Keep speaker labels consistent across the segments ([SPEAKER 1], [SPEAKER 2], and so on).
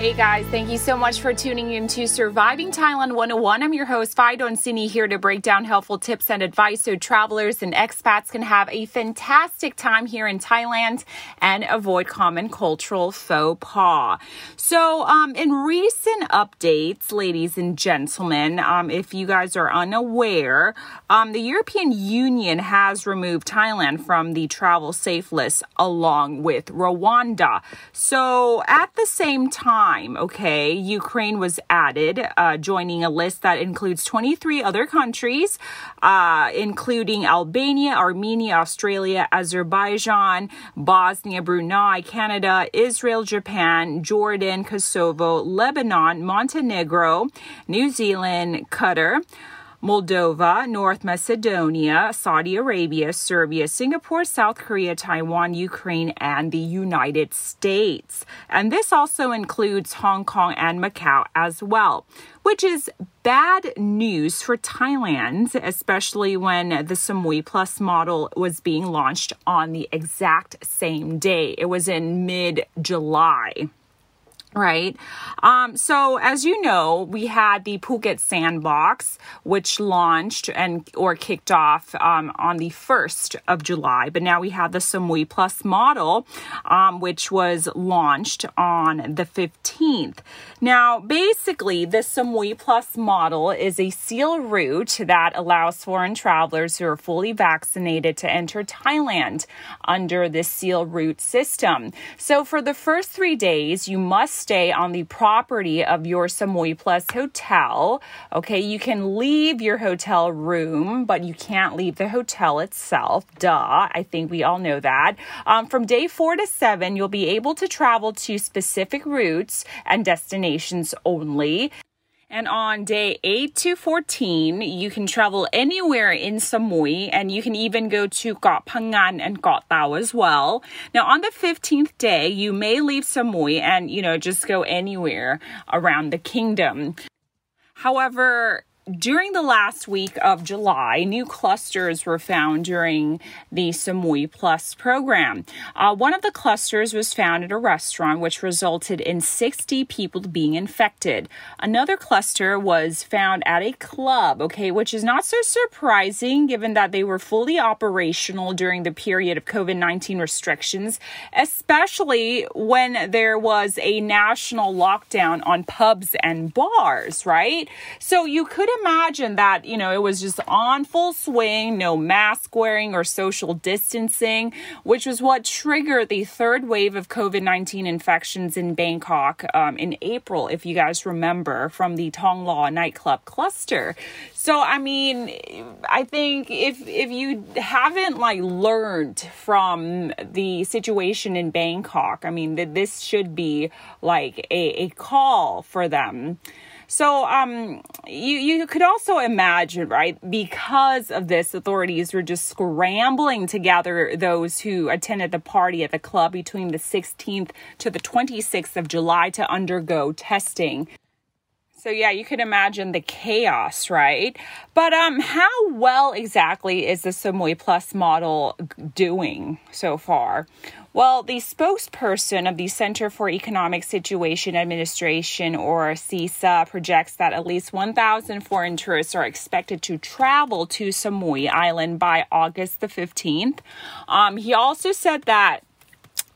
[SPEAKER 1] Hey guys, thank you so much for tuning in to Surviving Thailand 101. I'm your host, Fidon Sini, here to break down helpful tips and advice so travelers and expats can have a fantastic time here in Thailand and avoid common cultural faux pas. So, um, in recent updates, ladies and gentlemen, um, if you guys are unaware, um, the European Union has removed Thailand from the travel safe list along with Rwanda. So, at the same time, time, okay, Ukraine was added, uh, joining a list that includes 23 other countries, uh, including Albania, Armenia, Australia, Azerbaijan, Bosnia, Brunei, Canada, Israel, Japan, Jordan, Kosovo, Lebanon, Montenegro, New Zealand, Qatar. Moldova, North Macedonia, Saudi Arabia, Serbia, Singapore, South Korea, Taiwan, Ukraine, and the United States. And this also includes Hong Kong and Macau as well, which is bad news for Thailand, especially when the Samui Plus model was being launched on the exact same day. It was in mid July right? Um, so as you know, we had the Phuket Sandbox, which launched and or kicked off um, on the first of July, but now we have the Samui Plus model, um, which was launched on the fifteenth. Now, basically, the Samui Plus model is a seal route that allows foreign travelers who are fully vaccinated to enter Thailand under this seal route system. So for the first three days, you must stay on the property of your Samui Plus hotel. Okay, you can leave your hotel room, but you can't leave the hotel itself. Duh, I think we all know that. Um, from day four to seven, you'll be able to travel to specific routes and destinations only. And on day 8 to 14, you can travel anywhere in Samui and you can even go to Koh Phangan and Koh Tao as well. Now, on the 15th day, you may leave Samui and, you know, just go anywhere around the kingdom. However, during the last week of July, new clusters were found during the Samui Plus program. Uh, one of the clusters was found at a restaurant, which resulted in 60 people being infected. Another cluster was found at a club, okay, which is not so surprising given that they were fully operational during the period of COVID 19 restrictions, especially when there was a national lockdown on pubs and bars, right? So you could imagine that, you know, it was just on full swing, no mask wearing or social distancing, which was what triggered the third wave of COVID 19 infections in Bangkok um, in April, if you guys remember, from the Thonglor nightclub cluster. So, I mean, I think if, if you haven't like learned from the situation in Bangkok, I mean, that this should be like a, a call for them so um, you you could also imagine, right? Because of this, authorities were just scrambling to gather those who attended the party at the club between the 16th to the 26th of July to undergo testing. So yeah, you can imagine the chaos, right? But um how well exactly is the Samui Plus model doing so far? Well, the spokesperson of the Center for Economic Situation Administration, or CESA, projects that at least 1,000 foreign tourists are expected to travel to Samui Island by August the 15th. Um, he also said that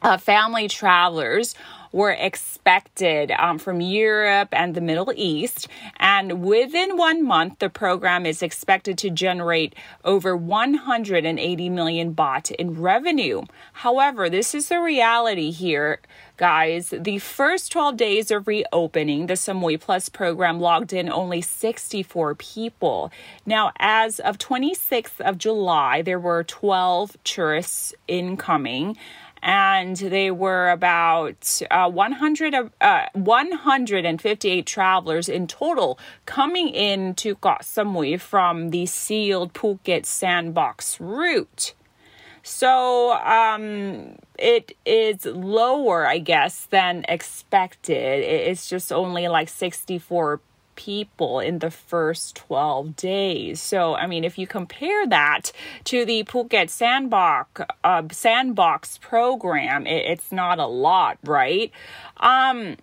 [SPEAKER 1] uh, family travelers were expected um, from Europe and the Middle East. And within one month, the program is expected to generate over 180 million baht in revenue. However, this is the reality here guys. The first 12 days of reopening, the Samui Plus program logged in only 64 people. Now, as of 26th of July, there were 12 tourists incoming and they were about uh, 100, uh, 158 travelers in total coming into Koh Samui from the sealed Phuket sandbox route. So um, it is lower, I guess, than expected. It's just only like 64 people in the first 12 days. So, I mean, if you compare that to the Phuket Sandbox uh, Sandbox program, it, it's not a lot, right? Um,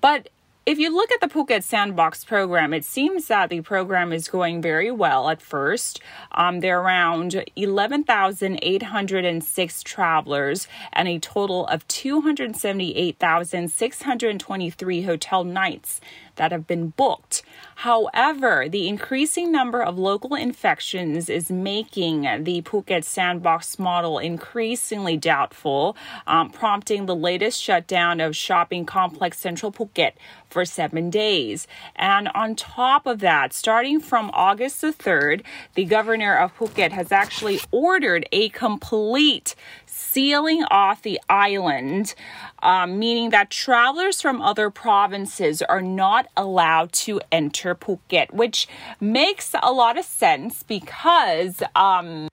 [SPEAKER 1] but if you look at the Phuket Sandbox program, it seems that the program is going very well at first. Um, there are around 11,806 travelers and a total of 278,623 hotel nights that have been booked. However, the increasing number of local infections is making the Phuket sandbox model increasingly doubtful, um, prompting the latest shutdown of shopping complex Central Phuket for seven days. And on top of that, starting from August the 3rd, the governor of Phuket has actually ordered a complete sealing off the island, um, meaning that travelers from other provinces are not allowed to enter Phuket, which makes a lot of sense because. Um,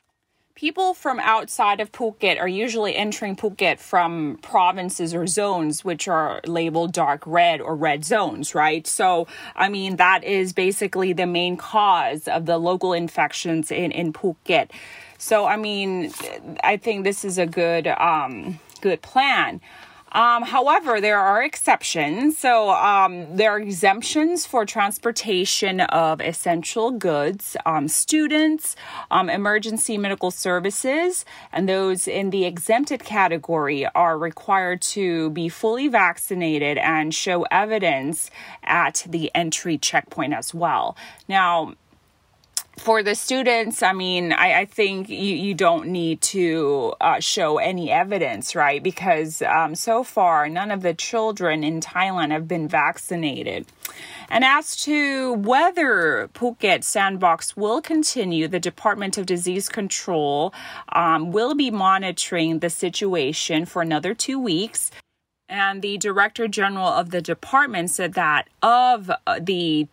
[SPEAKER 1] people from outside of Phuket are usually entering Phuket from provinces or zones which are labeled dark red or red zones, right? So, I mean, that is basically the main cause of the local infections in, in Phuket. So, I mean, I think this is a good, um, good plan. Um, however, there are exceptions. So um, there are exemptions for transportation of essential goods, um, students, um, emergency medical services, and those in the exempted category are required to be fully vaccinated and show evidence at the entry checkpoint as well. Now, for the students, I mean, I, I think you, you don't need to uh, show any evidence, right? Because um, so far, none of the children in Thailand have been vaccinated. And as to whether Phuket Sandbox will continue, the Department of Disease Control um, will be monitoring the situation for another two weeks. And the director general of the department said that of uh, the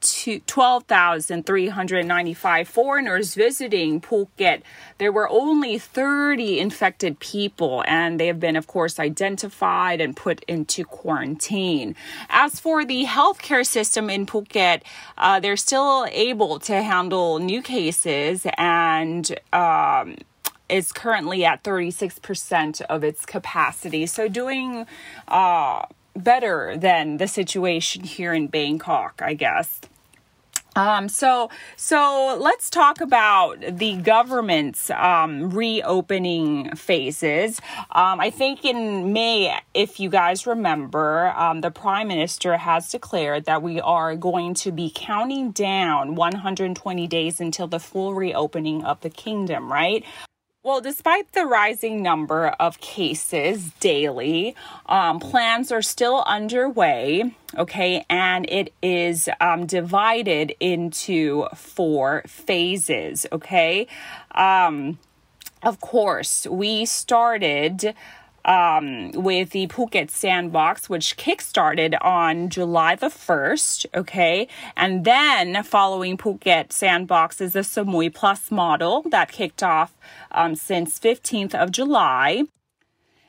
[SPEAKER 1] 12,395 foreigners visiting Phuket, there were only 30 infected people, and they have been, of course, identified and put into quarantine. As for the healthcare system in Phuket, uh, they're still able to handle new cases and um, is currently at 36% of its capacity. So doing uh, better than the situation here in Bangkok, I guess. Um, so, so let's talk about the government's um, reopening phases. Um, I think in May, if you guys remember, um, the prime minister has declared that we are going to be counting down 120 days until the full reopening of the kingdom, right? Well, despite the rising number of cases daily, um, plans are still underway, okay, and it is um, divided into four phases, okay. Um, of course, we started um, with the Phuket Sandbox, which kickstarted on July the 1st. Okay. And then following Phuket Sandbox is the Samui Plus model that kicked off um, since 15th of July.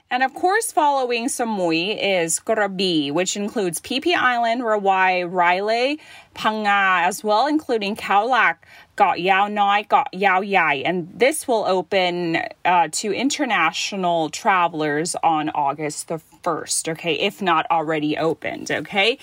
[SPEAKER 1] And of course, following Samui is Krabi, which includes Phi Island, Rawai, Railay, Phang as well, including Khao Koh Yao Noi, Koh Yao Yai. And this will open uh, to international travelers on August the 1st, okay, if not already opened, okay?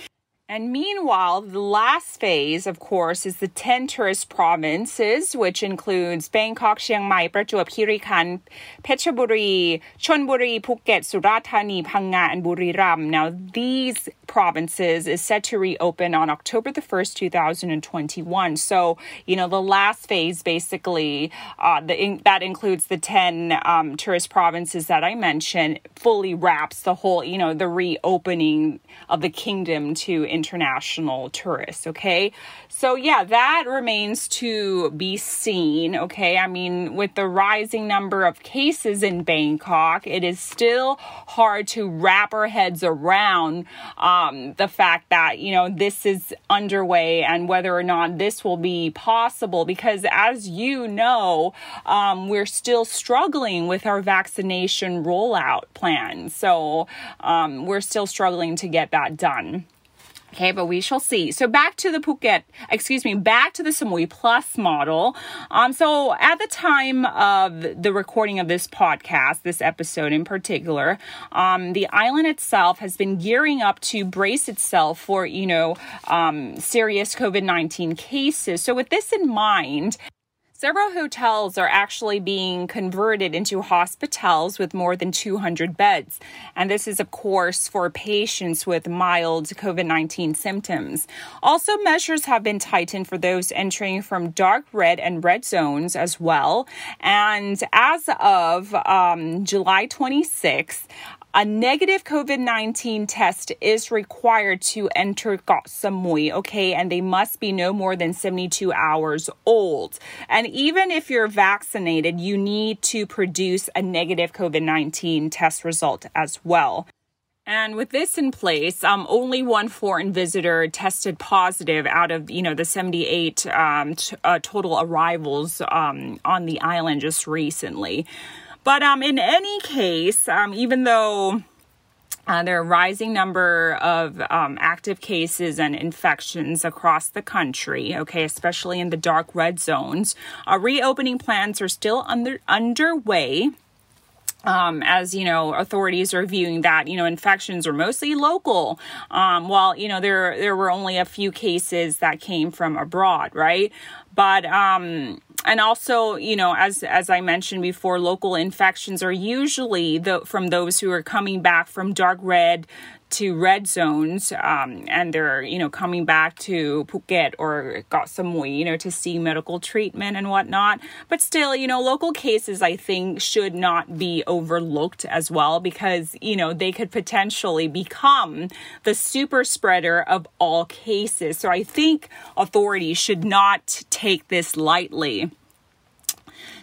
[SPEAKER 1] And meanwhile, the last phase, of course, is the 10 tourist provinces, which includes Bangkok, Chiang Mai, Prachuap Khiri Khan, Phetchaburi, Chonburi, Phuket, Surat Thani, Phang Nga Buriram. Now, these provinces is set to reopen on October the 1st, 2021. So, you know, the last phase basically, uh, the, in, that includes the 10 um, tourist provinces that I mentioned, fully wraps the whole, you know, the reopening of the kingdom to international tourists. Okay. So, yeah, that remains to be seen. Okay. I mean, with the rising number of cases in Bangkok, it is still hard to wrap our heads around um, the fact that, you know, this is underway and whether or not this will be possible. Because as you know, um, we're still struggling with our vaccination rollout plan. So, um, we're still struggling to get that done. Okay, but we shall see. So back to the Phuket, excuse me, back to the Samui Plus model. Um, so at the time of the recording of this podcast, this episode in particular, um, the island itself has been gearing up to brace itself for, you know, um, serious COVID 19 cases. So with this in mind, Several hotels are actually being converted into hospitals with more than 200 beds. And this is, of course, for patients with mild COVID 19 symptoms. Also, measures have been tightened for those entering from dark red and red zones as well. And as of um, July 26th, a negative COVID 19 test is required to enter Koh Samui, okay? And they must be no more than 72 hours old. And even if you're vaccinated, you need to produce a negative COVID 19 test result as well. And with this in place, um, only one foreign visitor tested positive out of you know the 78 um, t- uh, total arrivals um, on the island just recently. But um, in any case, um, even though uh, there are a rising number of um, active cases and infections across the country, okay, especially in the dark red zones. Uh, reopening plans are still under underway. Um, as you know, authorities are viewing that you know infections are mostly local. Um, while you know there there were only a few cases that came from abroad, right? But um, and also you know as as i mentioned before local infections are usually the, from those who are coming back from dark red to red zones um, and they're you know coming back to Phuket or Koh Samui you know to see medical treatment and whatnot. But still you know local cases I think should not be overlooked as well because you know they could potentially become the super spreader of all cases. So I think authorities should not take this lightly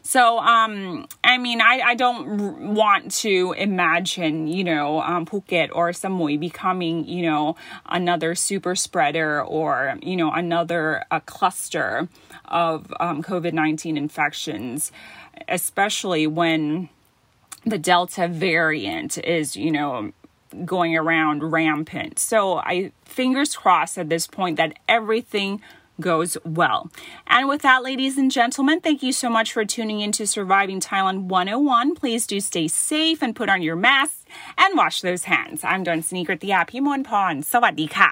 [SPEAKER 1] so, um, I mean, I, I don't want to imagine, you know, um, Phuket or Samui becoming, you know, another super spreader or, you know, another a cluster of um, COVID 19 infections, especially when the Delta variant is, you know, going around rampant. So I fingers crossed at this point that everything goes well. And with that, ladies and gentlemen, thank you so much for tuning in to Surviving Thailand 101. Please do stay safe and put on your masks and wash those hands. I'm Don Sneaker ติยาพิมลพรสวัสดีค่ะ